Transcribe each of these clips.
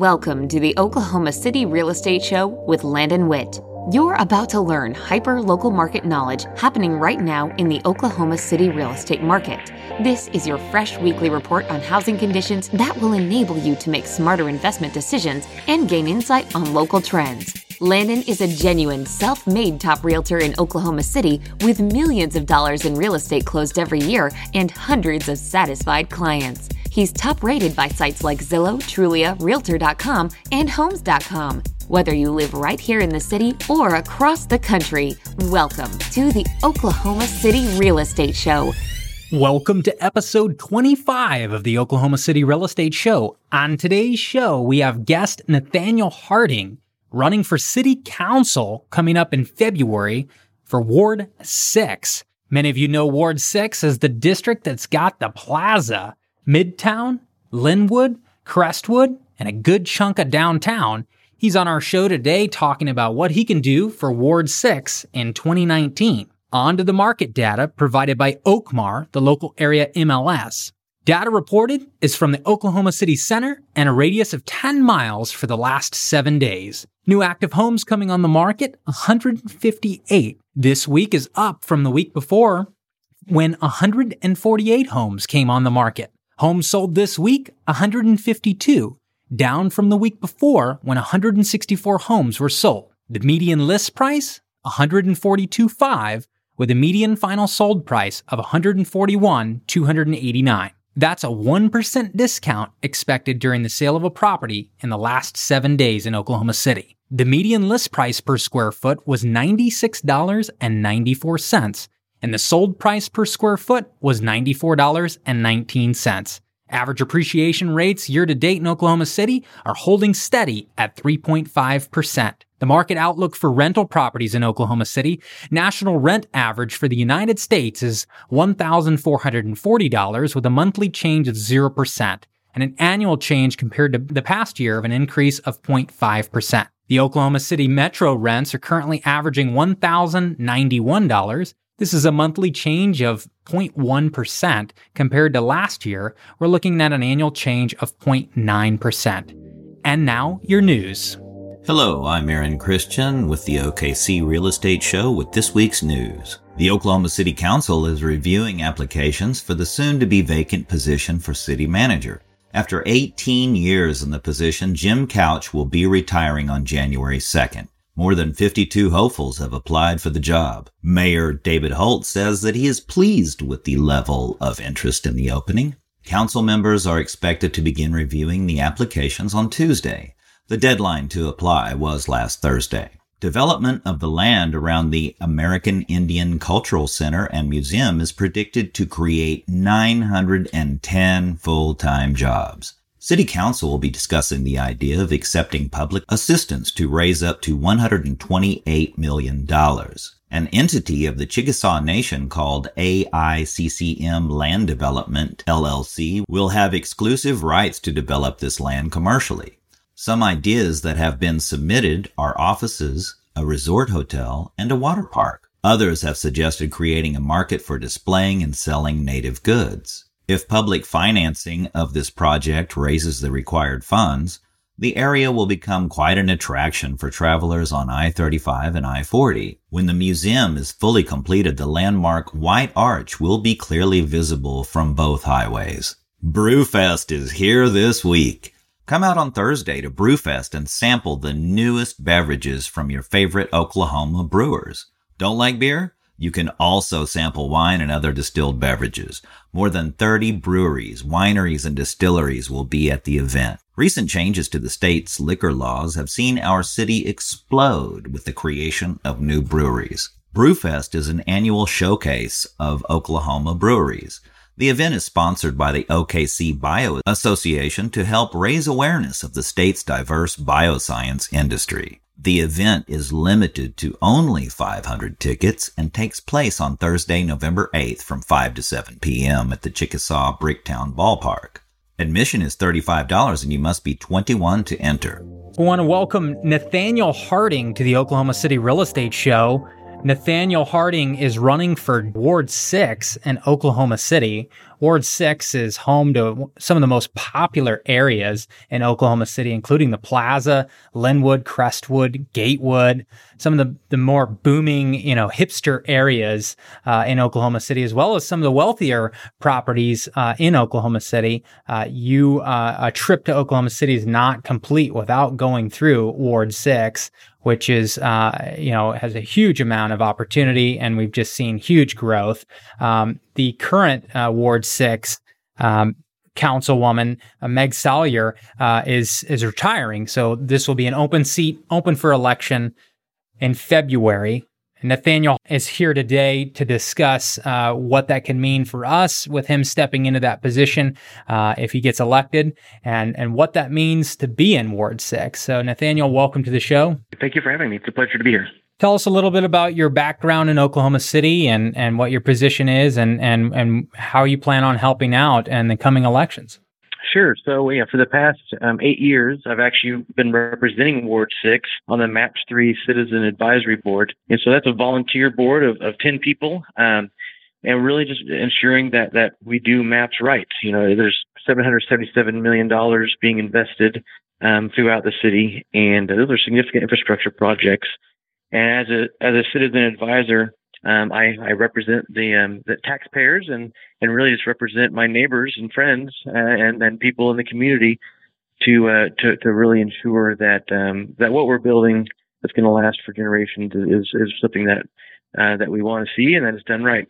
Welcome to the Oklahoma City Real Estate Show with Landon Witt. You're about to learn hyper local market knowledge happening right now in the Oklahoma City real estate market. This is your fresh weekly report on housing conditions that will enable you to make smarter investment decisions and gain insight on local trends. Landon is a genuine self made top realtor in Oklahoma City with millions of dollars in real estate closed every year and hundreds of satisfied clients. He's top rated by sites like Zillow, Trulia, Realtor.com, and Homes.com. Whether you live right here in the city or across the country, welcome to the Oklahoma City Real Estate Show. Welcome to episode 25 of the Oklahoma City Real Estate Show. On today's show, we have guest Nathaniel Harding running for city council coming up in February for Ward 6. Many of you know Ward 6 as the district that's got the plaza Midtown, Linwood, Crestwood, and a good chunk of downtown. He's on our show today talking about what he can do for Ward 6 in 2019. On to the market data provided by Oakmar, the local area MLS. Data reported is from the Oklahoma City Center and a radius of 10 miles for the last seven days. New active homes coming on the market, 158. This week is up from the week before when 148 homes came on the market. Homes sold this week, 152, down from the week before when 164 homes were sold. The median list price, 142.5, with a median final sold price of 141,289. That's a 1% discount expected during the sale of a property in the last seven days in Oklahoma City. The median list price per square foot was $96.94 and the sold price per square foot was $94.19. Average appreciation rates year to date in Oklahoma City are holding steady at 3.5%. The market outlook for rental properties in Oklahoma City, national rent average for the United States is $1,440 with a monthly change of 0% and an annual change compared to the past year of an increase of 0.5%. The Oklahoma City metro rents are currently averaging $1,091 this is a monthly change of 0.1% compared to last year. We're looking at an annual change of 0.9%. And now, your news. Hello, I'm Aaron Christian with the OKC Real Estate Show with this week's news. The Oklahoma City Council is reviewing applications for the soon to be vacant position for city manager. After 18 years in the position, Jim Couch will be retiring on January 2nd. More than 52 hopefuls have applied for the job. Mayor David Holt says that he is pleased with the level of interest in the opening. Council members are expected to begin reviewing the applications on Tuesday. The deadline to apply was last Thursday. Development of the land around the American Indian Cultural Center and Museum is predicted to create 910 full-time jobs. City Council will be discussing the idea of accepting public assistance to raise up to $128 million. An entity of the Chickasaw Nation called AICCM Land Development LLC will have exclusive rights to develop this land commercially. Some ideas that have been submitted are offices, a resort hotel, and a water park. Others have suggested creating a market for displaying and selling native goods. If public financing of this project raises the required funds, the area will become quite an attraction for travelers on I-35 and I-40. When the museum is fully completed, the landmark White Arch will be clearly visible from both highways. Brewfest is here this week. Come out on Thursday to Brewfest and sample the newest beverages from your favorite Oklahoma brewers. Don't like beer? You can also sample wine and other distilled beverages. More than 30 breweries, wineries, and distilleries will be at the event. Recent changes to the state's liquor laws have seen our city explode with the creation of new breweries. Brewfest is an annual showcase of Oklahoma breweries. The event is sponsored by the OKC Bio Association to help raise awareness of the state's diverse bioscience industry. The event is limited to only 500 tickets and takes place on Thursday, November 8th from 5 to 7 p.m. at the Chickasaw Bricktown Ballpark. Admission is $35 and you must be 21 to enter. We want to welcome Nathaniel Harding to the Oklahoma City Real Estate Show. Nathaniel Harding is running for Ward 6 in Oklahoma City. Ward 6 is home to some of the most popular areas in Oklahoma City, including the Plaza, Linwood, Crestwood, Gatewood, some of the, the more booming, you know, hipster areas uh, in Oklahoma City, as well as some of the wealthier properties uh, in Oklahoma City. Uh, you uh, a trip to Oklahoma City is not complete without going through Ward 6, which is, uh, you know, has a huge amount of opportunity, and we've just seen huge growth. Um, the current uh, Ward Six um, councilwoman uh, Meg Salyer uh, is is retiring, so this will be an open seat, open for election in February. Nathaniel is here today to discuss uh, what that can mean for us with him stepping into that position uh, if he gets elected, and and what that means to be in Ward Six. So, Nathaniel, welcome to the show. Thank you for having me. It's a pleasure to be here. Tell us a little bit about your background in Oklahoma City and and what your position is, and and and how you plan on helping out in the coming elections. Sure. So, yeah, for the past um, eight years, I've actually been representing Ward 6 on the MAPS 3 Citizen Advisory Board. And so that's a volunteer board of, of 10 people. Um, and really just ensuring that, that we do maps right. You know, there's $777 million being invested um, throughout the city, and those are significant infrastructure projects. And as a, as a citizen advisor, um, I, I, represent the, um, the taxpayers and, and really just represent my neighbors and friends uh, and, and people in the community to, uh, to, to really ensure that, um, that what we're building that's going to last for generations is, is something that, uh, that we want to see and that is done right.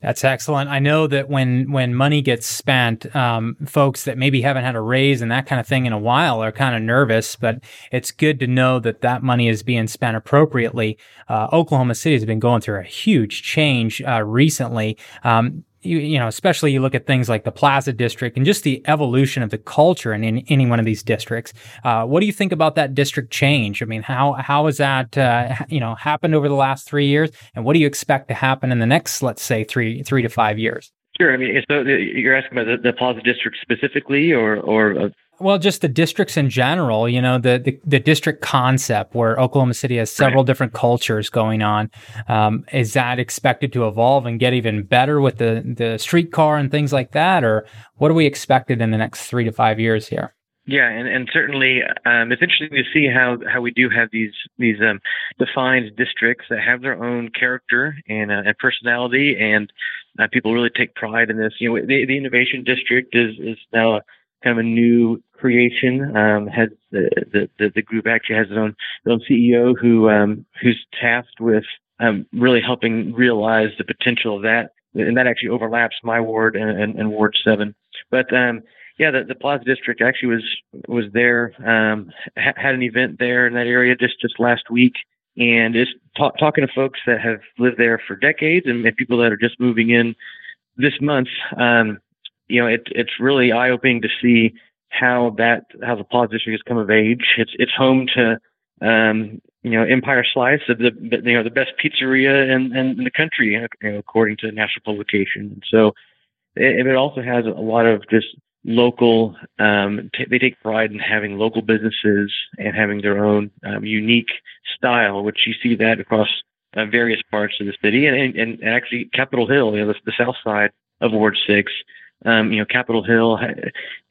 That's excellent. I know that when when money gets spent, um, folks that maybe haven't had a raise and that kind of thing in a while are kind of nervous. But it's good to know that that money is being spent appropriately. Uh, Oklahoma City has been going through a huge change uh, recently. Um, you, you know, especially you look at things like the Plaza District and just the evolution of the culture in, in any one of these districts. Uh, what do you think about that district change? I mean, how how has that uh, you know happened over the last three years, and what do you expect to happen in the next, let's say, three three to five years? Sure. I mean, so you're asking about the, the Plaza District specifically, or or uh, well, just the districts in general, you know, the, the, the district concept where Oklahoma City has several right. different cultures going on. Um, is that expected to evolve and get even better with the, the streetcar and things like that? Or what are we expected in the next three to five years here? Yeah, and, and certainly um, it's interesting to see how, how we do have these these um, defined districts that have their own character and, uh, and personality, and uh, people really take pride in this. You know, the, the innovation district is is now a, kind of a new creation. Um, has the, the the group actually has its own its own CEO who um, who's tasked with um, really helping realize the potential of that, and that actually overlaps my ward and, and, and Ward Seven. But um, yeah, the, the Plaza District actually was was there, um, ha- had an event there in that area just just last week, and just ta- talking to folks that have lived there for decades and, and people that are just moving in this month. Um, you know, it, it's really eye opening to see how that how the Plaza District has come of age. It's it's home to um, you know Empire Slice, the, the you know the best pizzeria in, in, in the country, you know, according to national publication. So it, it also has a lot of just local. Um, t- they take pride in having local businesses and having their own um, unique style, which you see that across uh, various parts of the city, and, and, and actually Capitol Hill, you know, the, the south side of Ward Six um, you know, Capitol Hill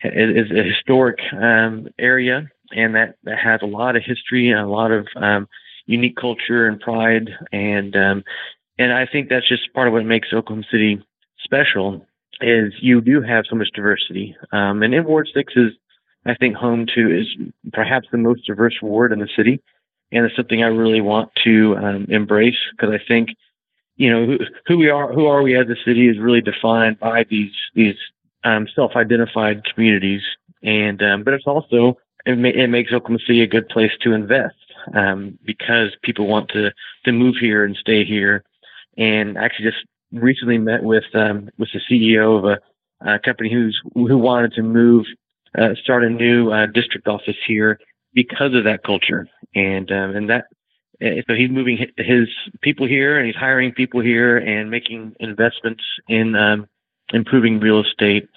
is a historic um, area, and that, that has a lot of history and a lot of um, unique culture and pride, and um, and I think that's just part of what makes Oklahoma City special. Is you do have so much diversity, um, and in Ward Six is, I think, home to is perhaps the most diverse ward in the city, and it's something I really want to um, embrace because I think you know who, who, we are who are we as a city is really defined by these these um, self-identified communities. And um, but it's also it, ma- it, makes Oklahoma City a good place to invest um, because people want to to move here and stay here. And I actually just recently met with um, with the CEO of a, a, company who's who wanted to move uh, start a new uh, district office here because of that culture. And um, and that so he's moving his people here and he's hiring people here and making investments in um, improving real estate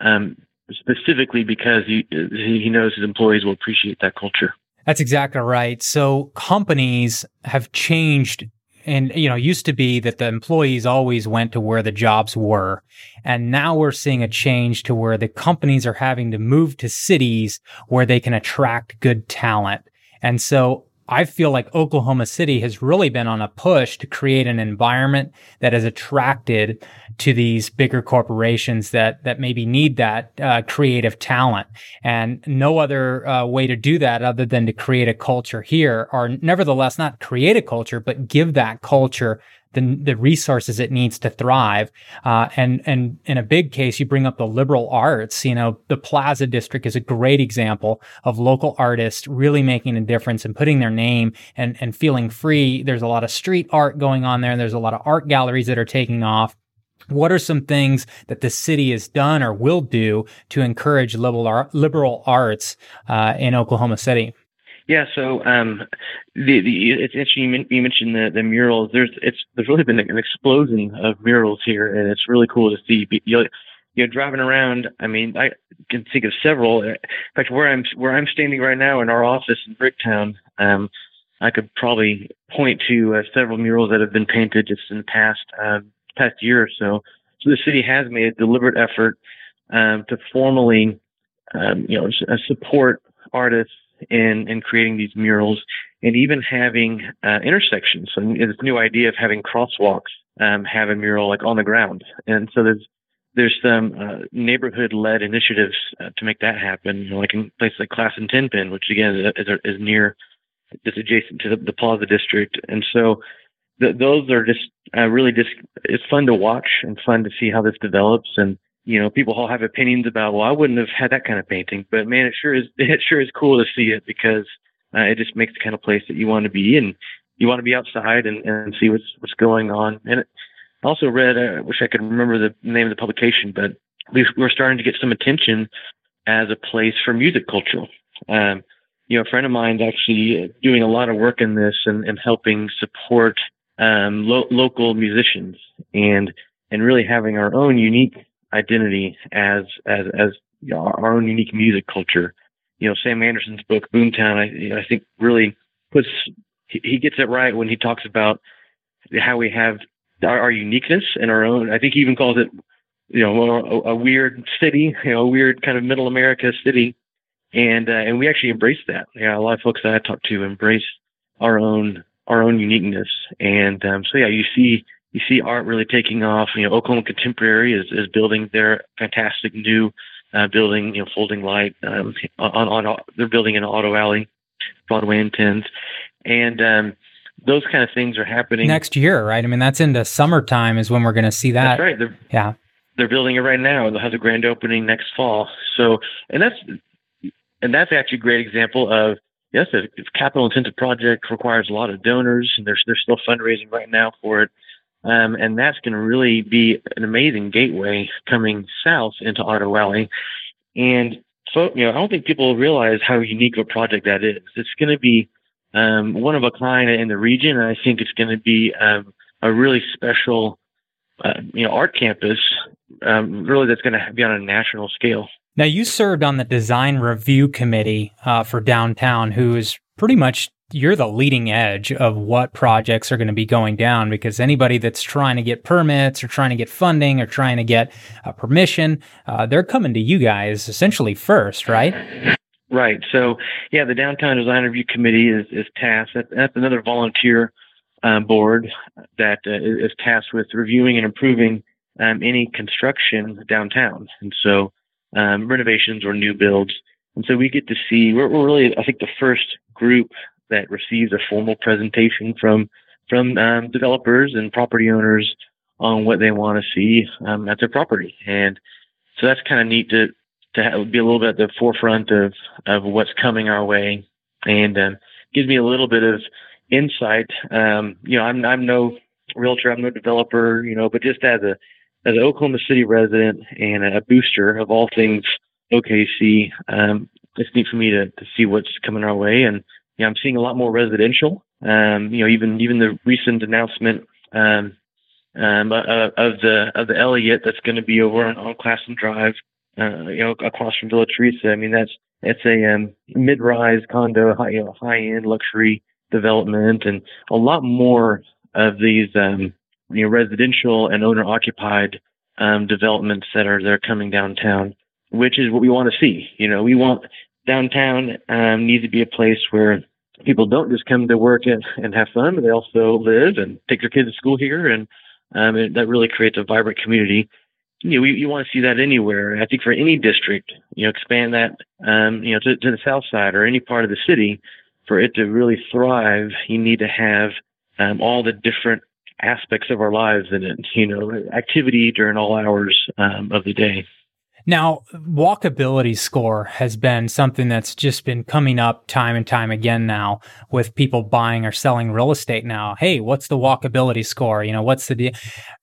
um, specifically because he he knows his employees will appreciate that culture. That's exactly right. So companies have changed and you know, used to be that the employees always went to where the jobs were. And now we're seeing a change to where the companies are having to move to cities where they can attract good talent. And so I feel like Oklahoma City has really been on a push to create an environment that is attracted to these bigger corporations that that maybe need that uh, creative talent, and no other uh, way to do that other than to create a culture here, or nevertheless not create a culture, but give that culture the, the resources it needs to thrive. Uh, and, and in a big case, you bring up the liberal arts. You know, the Plaza District is a great example of local artists really making a difference and putting their name and, and feeling free. There's a lot of street art going on there. There's a lot of art galleries that are taking off. What are some things that the city has done or will do to encourage liberal, liberal arts uh, in Oklahoma City? Yeah, so um, the, the it's interesting you mentioned the, the murals. There's it's there's really been an explosion of murals here, and it's really cool to see. You you know, driving around. I mean, I can think of several. In fact, where I'm where I'm standing right now in our office in Bricktown, um, I could probably point to uh, several murals that have been painted just in the past uh, past year or so. So the city has made a deliberate effort um, to formally, um, you know, support artists in in creating these murals and even having uh, intersections. So this new idea of having crosswalks um, have a mural like on the ground, and so there's there's some uh, neighborhood-led initiatives uh, to make that happen. You know, like in places like Classen Ten Penn, which again is, is near, just adjacent to the, the Plaza District, and so th- those are just uh, really just it's fun to watch and fun to see how this develops and you know, people all have opinions about, well, I wouldn't have had that kind of painting, but man, it sure is, it sure is cool to see it because uh, it just makes the kind of place that you want to be and you want to be outside and, and see what's, what's going on. And I also read, uh, I wish I could remember the name of the publication, but we, we're starting to get some attention as a place for music culture. Um, you know, a friend of mine's actually doing a lot of work in this and, and helping support um, lo- local musicians and and really having our own unique identity as as as you know, our own unique music culture. You know, Sam Anderson's book Boomtown, I you know, I think really puts he, he gets it right when he talks about how we have our, our uniqueness and our own. I think he even calls it you know a, a weird city, you know, a weird kind of middle America city, and uh, and we actually embrace that. Yeah, a lot of folks that I talk to embrace our own our own uniqueness, and um, so yeah, you see you see art really taking off. You know, Oklahoma Contemporary is, is building their fantastic new uh, building, you know, Folding Light. Um, on, on, they're building an auto alley, Broadway and Tens, and um, those kind of things are happening next year, right? I mean, that's into summertime is when we're going to see that. That's right. They're, yeah, they're building it right now. They'll have the grand opening next fall. So, and that's and that's actually a great example of yes, a capital intensive project requires a lot of donors, and there's there's still fundraising right now for it. Um, and that's going to really be an amazing gateway coming south into Auto Alley. And so, you know, I don't think people realize how unique a project that is. It's going to be um, one of a kind in the region, and I think it's going to be um, a really special, uh, you know, art campus. Um, really, that's going to be on a national scale. Now, you served on the design review committee uh, for downtown, who is pretty much you're the leading edge of what projects are going to be going down because anybody that's trying to get permits or trying to get funding or trying to get uh, permission, uh, they're coming to you guys essentially first, right? Right. So, yeah, the Downtown Design Review Committee is, is tasked. That's another volunteer uh, board that uh, is tasked with reviewing and improving um, any construction downtown. And so, um, renovations or new builds. And so we get to see, we're, we're really, I think, the first group that receives a formal presentation from from um, developers and property owners on what they want to see um, at their property, and so that's kind of neat to to have, be a little bit at the forefront of of what's coming our way, and um, gives me a little bit of insight. Um, you know, I'm I'm no realtor, I'm no developer, you know, but just as a as an Oklahoma City resident and a booster of all things OKC, um, it's neat for me to to see what's coming our way and you know, I'm seeing a lot more residential. Um, you know, even even the recent announcement um, um, uh, of the of the Elliott that's going to be over on, on Classen Drive, uh, you know, across from Villa Teresa. I mean, that's it's a um, mid-rise condo, high you know, high-end luxury development, and a lot more of these um, you know residential and owner occupied um, developments that are that are coming downtown, which is what we want to see. You know, we want downtown um, needs to be a place where people don't just come to work and, and have fun, but they also live and take their kids to school here, and um, that really creates a vibrant community. You know, we, you want to see that anywhere. I think for any district, you know, expand that, um, you know, to, to the south side or any part of the city, for it to really thrive, you need to have um, all the different aspects of our lives in it. You know, activity during all hours um, of the day. Now, walkability score has been something that's just been coming up time and time again now with people buying or selling real estate now. Hey, what's the walkability score? You know, what's the?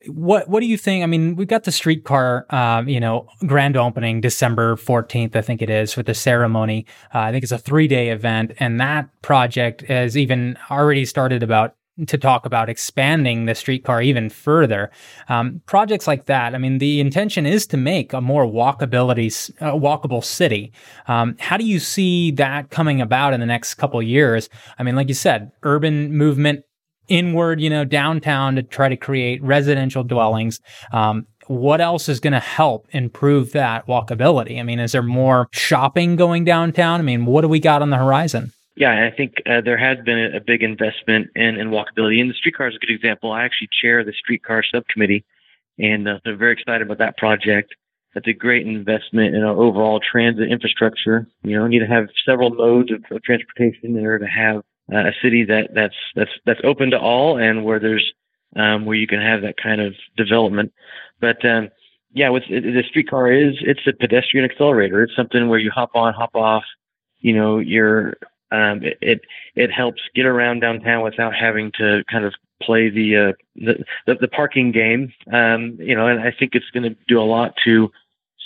What What do you think? I mean, we've got the streetcar, uh, you know, grand opening December 14th, I think it is, for the ceremony. Uh, I think it's a three day event. And that project has even already started about to talk about expanding the streetcar even further. Um, projects like that, I mean, the intention is to make a more walkability, uh, walkable city. Um, how do you see that coming about in the next couple years? I mean, like you said, urban movement inward, you know, downtown to try to create residential dwellings. Um, what else is going to help improve that walkability? I mean, is there more shopping going downtown? I mean, what do we got on the horizon? Yeah, I think uh, there has been a big investment in, in walkability, and the streetcar is a good example. I actually chair the streetcar subcommittee, and uh, I'm very excited about that project. That's a great investment in our overall transit infrastructure. You know, you need to have several modes of, of transportation in order to have uh, a city that that's that's that's open to all, and where there's um, where you can have that kind of development. But um, yeah, with the streetcar is it's a pedestrian accelerator. It's something where you hop on, hop off. You know, you're um, it, it, it helps get around downtown without having to kind of play the uh, the, the, the parking game. Um, you know, and I think it's going to do a lot to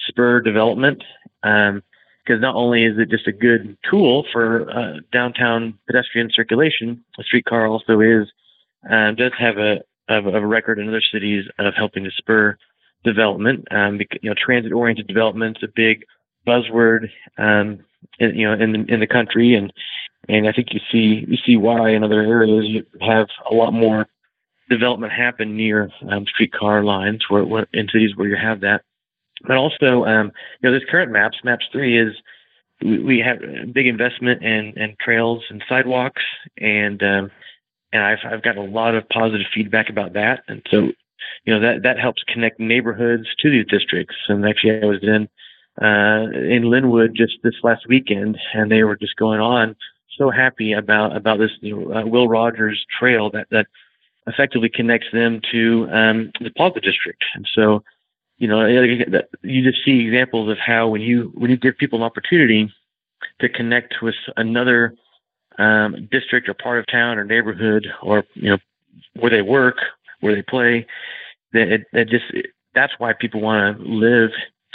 spur development. Um, because not only is it just a good tool for uh, downtown pedestrian circulation, a streetcar also is uh, does have a a record in other cities of helping to spur development. Um, you know, transit oriented development is a big buzzword um, in, you know, in the, in the country, and and I think you see you see why in other areas you have a lot more development happen near um, streetcar lines, where, where in cities where you have that. But also, um, you know, this current maps, Maps Three is we, we have a big investment in, in trails and sidewalks, and um, and I've I've gotten a lot of positive feedback about that, and so you know that that helps connect neighborhoods to these districts. And actually, I was in uh, in Linwood just this last weekend, and they were just going on so happy about about this you know, uh, Will Rogers Trail that that effectively connects them to um, the Plaza District, and so you know you just see examples of how when you when you give people an opportunity to connect with another um, district or part of town or neighborhood or you know where they work, where they play, that it, it just that's why people want to live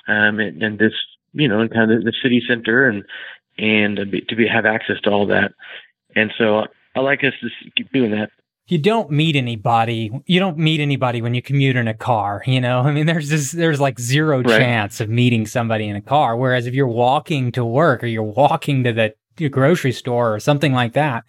um, and, and this, you know, in kind of the city center and, and to be, to be, have access to all that. And so I like us to keep doing that. You don't meet anybody. You don't meet anybody when you commute in a car. You know, I mean, there's just there's like zero right. chance of meeting somebody in a car. Whereas if you're walking to work or you're walking to the grocery store or something like that,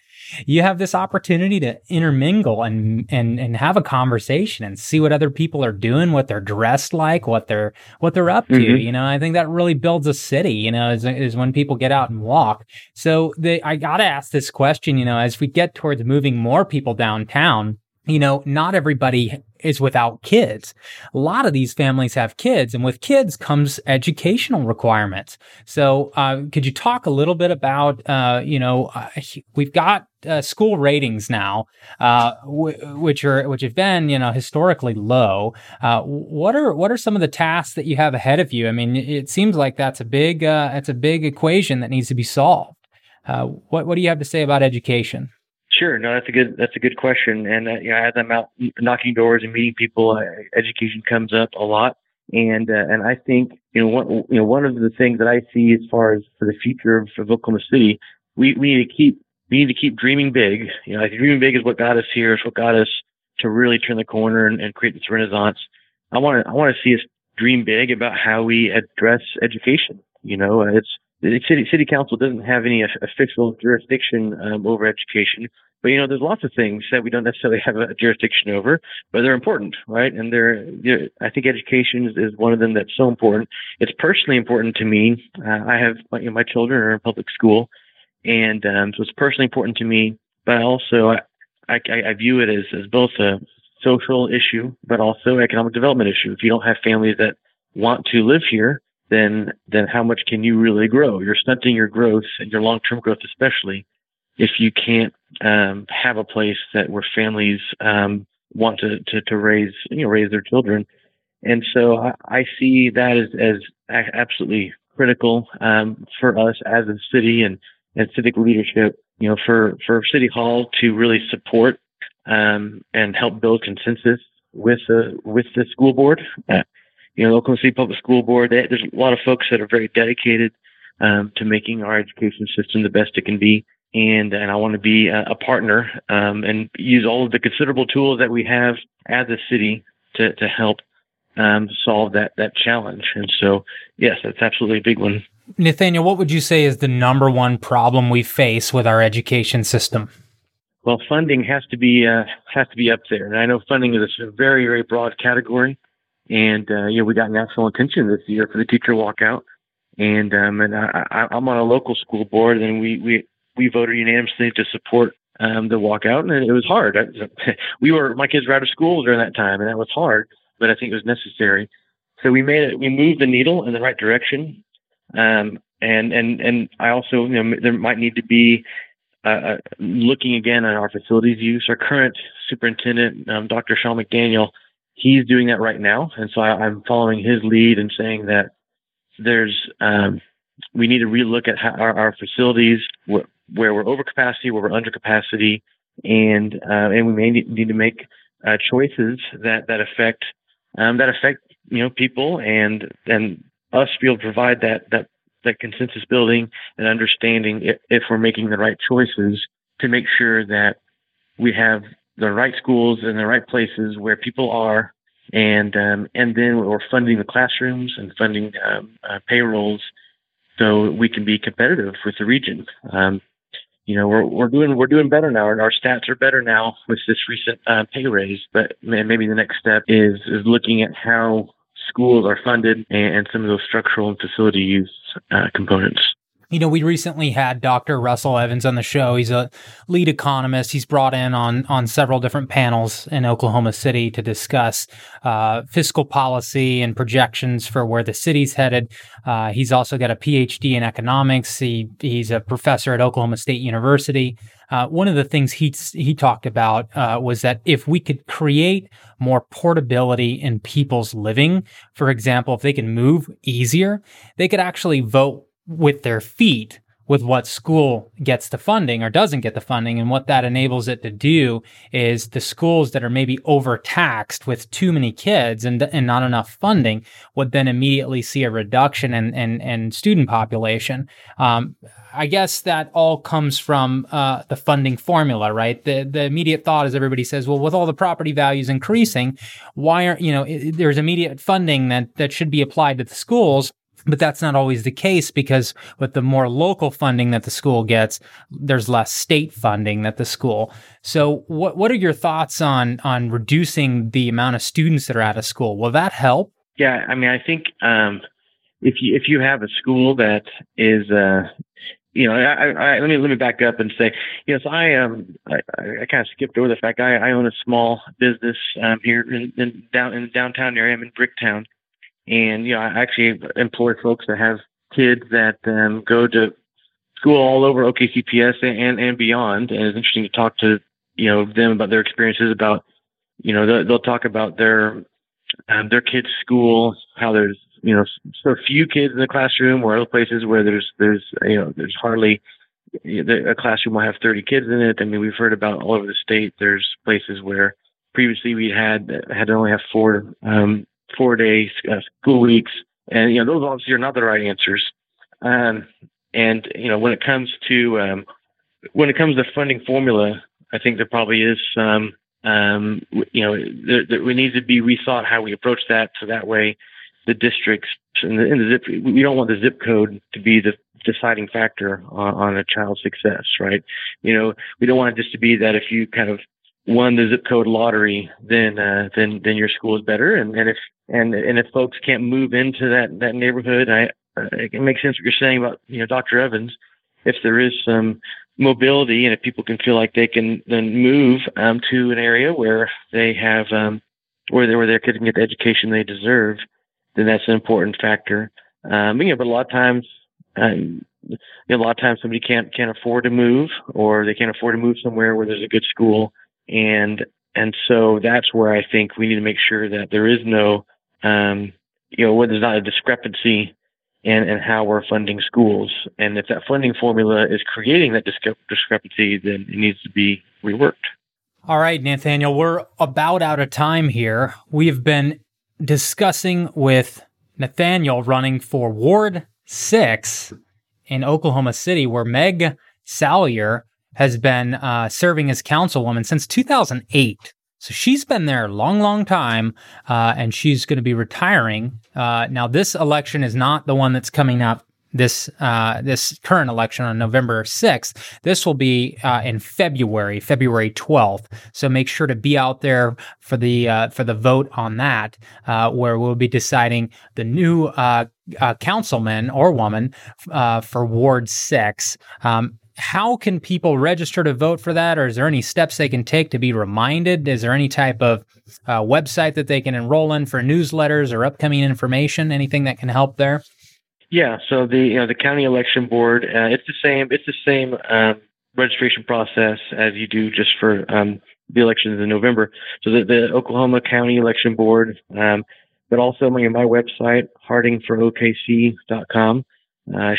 you have this opportunity to intermingle and and and have a conversation and see what other people are doing, what they're dressed like, what they're what they're up to. Mm-hmm. You know, I think that really builds a city. You know, is, is when people get out and walk. So the, I got to ask this question. You know, as we get towards moving more people downtown, you know, not everybody is without kids. A lot of these families have kids, and with kids comes educational requirements. So, uh, could you talk a little bit about, uh, you know, uh, we've got uh, school ratings now, uh, w- which are which have been, you know, historically low. Uh, what are what are some of the tasks that you have ahead of you? I mean, it seems like that's a big that's a big equation that needs to be solved. what what do you have to say about education? Sure. No, that's a good that's a good question. And uh, you know, as I'm out knocking doors and meeting people, uh, education comes up a lot. And uh, and I think you know one you know one of the things that I see as far as for the future of, of Oklahoma City, we we need to keep we need to keep dreaming big. You know, think dreaming big is what got us here. It's what got us to really turn the corner and, and create this renaissance. I want to I want to see us dream big about how we address education. You know, it's the city city council doesn't have any official jurisdiction um, over education. But you know, there's lots of things that we don't necessarily have a jurisdiction over, but they're important, right? And they're, they're I think education is, is, one of them that's so important. It's personally important to me. Uh, I have you know, my children are in public school, and um, so it's personally important to me. But also, I, I, I view it as, as both a social issue, but also economic development issue. If you don't have families that want to live here, then then how much can you really grow? You're stunting your growth and your long term growth, especially if you can't um, have a place that where families um, want to, to, to raise you know raise their children. And so I, I see that as, as absolutely critical um, for us as a city and, and civic leadership. You know, for for City Hall to really support um, and help build consensus with the with the school board. Uh, you know, Oklahoma City Public School Board. They, there's a lot of folks that are very dedicated um, to making our education system the best it can be. And, and I want to be a, a partner um, and use all of the considerable tools that we have as a city to, to help um, solve that that challenge. And so, yes, that's absolutely a big one. Nathaniel, what would you say is the number one problem we face with our education system? Well, funding has to be uh, has to be up there, and I know funding is a very very broad category. And uh, you know, we got national attention this year for the teacher walkout, and um, and I, I'm on a local school board, and we we we voted unanimously to support um, the walkout, and it was hard. I, we were my kids were out of school during that time, and that was hard, but I think it was necessary. So we made it. We moved the needle in the right direction, um, and and and I also you know there might need to be uh, uh looking again at our facilities use. Our current superintendent, um, Dr. Sean McDaniel, he's doing that right now, and so I, am following his lead and saying that there's um, we need to relook at our, our facilities where, where, we're over capacity, where we're under capacity, and uh, and we may need to make uh, choices that that affect um, that affect you know people and and us be able to provide that that that consensus building and understanding if, if we're making the right choices to make sure that we have the right schools in the right places where people are, and um, and then we're funding the classrooms and funding um, uh, payrolls so we can be competitive with the region. Um, you know, we're we're doing we're doing better now, and our stats are better now with this recent uh, pay raise. But maybe the next step is is looking at how schools are funded and, and some of those structural and facility use uh, components. You know, we recently had Dr. Russell Evans on the show. He's a lead economist. He's brought in on on several different panels in Oklahoma City to discuss uh, fiscal policy and projections for where the city's headed. Uh, he's also got a PhD in economics. He he's a professor at Oklahoma State University. Uh, one of the things he he talked about uh, was that if we could create more portability in people's living, for example, if they can move easier, they could actually vote with their feet with what school gets the funding or doesn't get the funding. And what that enables it to do is the schools that are maybe overtaxed with too many kids and, and not enough funding would then immediately see a reduction in, in, in student population. Um, I guess that all comes from uh, the funding formula, right? The the immediate thought is everybody says, well, with all the property values increasing, why aren't you know it, there's immediate funding that that should be applied to the schools but that's not always the case because with the more local funding that the school gets, there's less state funding that the school. So what what are your thoughts on on reducing the amount of students that are out of school? Will that help? Yeah, I mean, I think um, if you if you have a school that is uh, you know, I, I, let me let me back up and say, yes, I um, I, I kind of skipped over the fact I, I own a small business um, here in, in down in the downtown area. I'm in Bricktown, and, you know, I actually employ folks that have kids that um, go to school all over OKCPS and, and beyond. And it's interesting to talk to, you know, them about their experiences about, you know, they'll, they'll talk about their, um, their kids' school, how there's, you know, so few kids in the classroom or other places where there's, there's, you know, there's hardly, a classroom will have 30 kids in it. I mean, we've heard about all over the state. There's places where previously we had had to only have four um, four day uh, school weeks, and you know those obviously are not the right answers. Um, and you know when it comes to um, when it comes to funding formula, I think there probably is some um, you know there, we need to be rethought how we approach that, so that way the districts and the, and the zip we don't want the zip code to be the deciding factor on, on a child's success, right? You know, we don't want it just to be that if you kind of won the zip code lottery, then uh, then then your school is better, and, and if and and if folks can't move into that that neighborhood, I uh, it makes sense what you're saying about you know Dr. Evans. If there is some mobility and if people can feel like they can then move um, to an area where they have um, where they where they can get the education they deserve, then that's an important factor. Um, you know, but a lot of times, um, a lot of times somebody can't can't afford to move, or they can't afford to move somewhere where there's a good school, and and so that's where I think we need to make sure that there is no, um, you know, where there's not a discrepancy in, in how we're funding schools, and if that funding formula is creating that discre- discrepancy, then it needs to be reworked. All right, Nathaniel, we're about out of time here. We've been discussing with Nathaniel running for Ward 6 in Oklahoma City, where Meg Salyer has been uh, serving as councilwoman since 2008. So she's been there a long, long time, uh, and she's going to be retiring. Uh, now, this election is not the one that's coming up this uh, this current election on November 6th. This will be uh, in February, February 12th. So make sure to be out there for the uh, for the vote on that, uh, where we'll be deciding the new uh, uh, councilman or woman for Ward Six. Um, how can people register to vote for that, or is there any steps they can take to be reminded? Is there any type of website that they can enroll in for newsletters or upcoming information? Anything that can help there? Yeah, so the you know the county election board, uh, it's the same. It's the same um, registration process as you do just for um, the elections in November. So the, the Oklahoma County Election Board, um, but also my my website hardingforokc.com. Uh,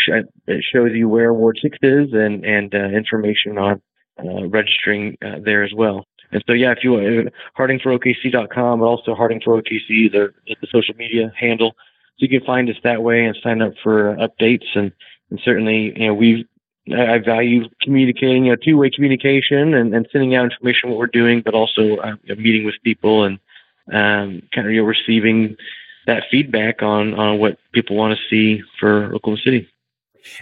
it shows you where Ward Six is and and uh, information on uh, registering uh, there as well. And so, yeah, if you want, hardingforokc.com, but also Harding for OKC, the, the social media handle so you can find us that way and sign up for updates. And, and certainly, you know, we've, I value communicating, you know, two-way communication and, and sending out information what we're doing, but also uh, meeting with people and um, kind of you know, receiving that feedback on on what people want to see for Oklahoma City.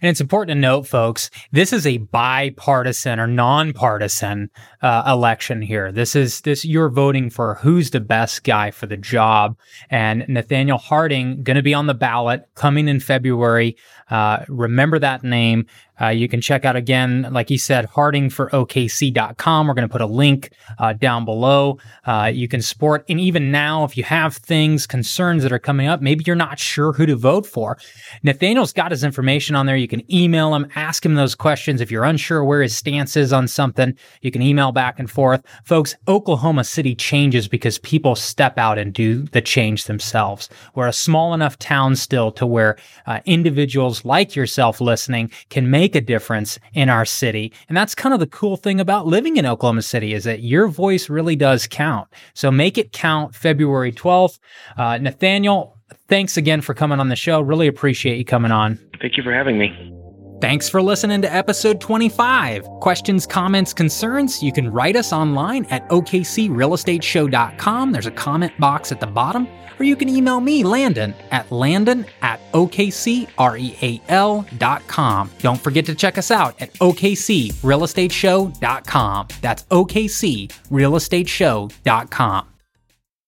And it's important to note, folks, this is a bipartisan or nonpartisan uh, election here. This is this you're voting for who's the best guy for the job. And Nathaniel Harding going to be on the ballot coming in February. Uh, remember that name. Uh, you can check out again, like he said, hardingforokc.com. We're going to put a link uh, down below. Uh, you can support, and even now, if you have things, concerns that are coming up, maybe you're not sure who to vote for. Nathaniel's got his information on there. You can email him, ask him those questions. If you're unsure where his stance is on something, you can email back and forth. Folks, Oklahoma City changes because people step out and do the change themselves. We're a small enough town still to where uh, individuals like yourself listening can make make a difference in our city. And that's kind of the cool thing about living in Oklahoma City is that your voice really does count. So make it count February 12th. Uh, Nathaniel, thanks again for coming on the show. Really appreciate you coming on. Thank you for having me. Thanks for listening to episode 25. Questions, comments, concerns? You can write us online at okcrealestateshow.com. There's a comment box at the bottom or you can email me, Landon, at landon at okcreal.com. Don't forget to check us out at okcrealestateshow.com. That's okcrealestateshow.com.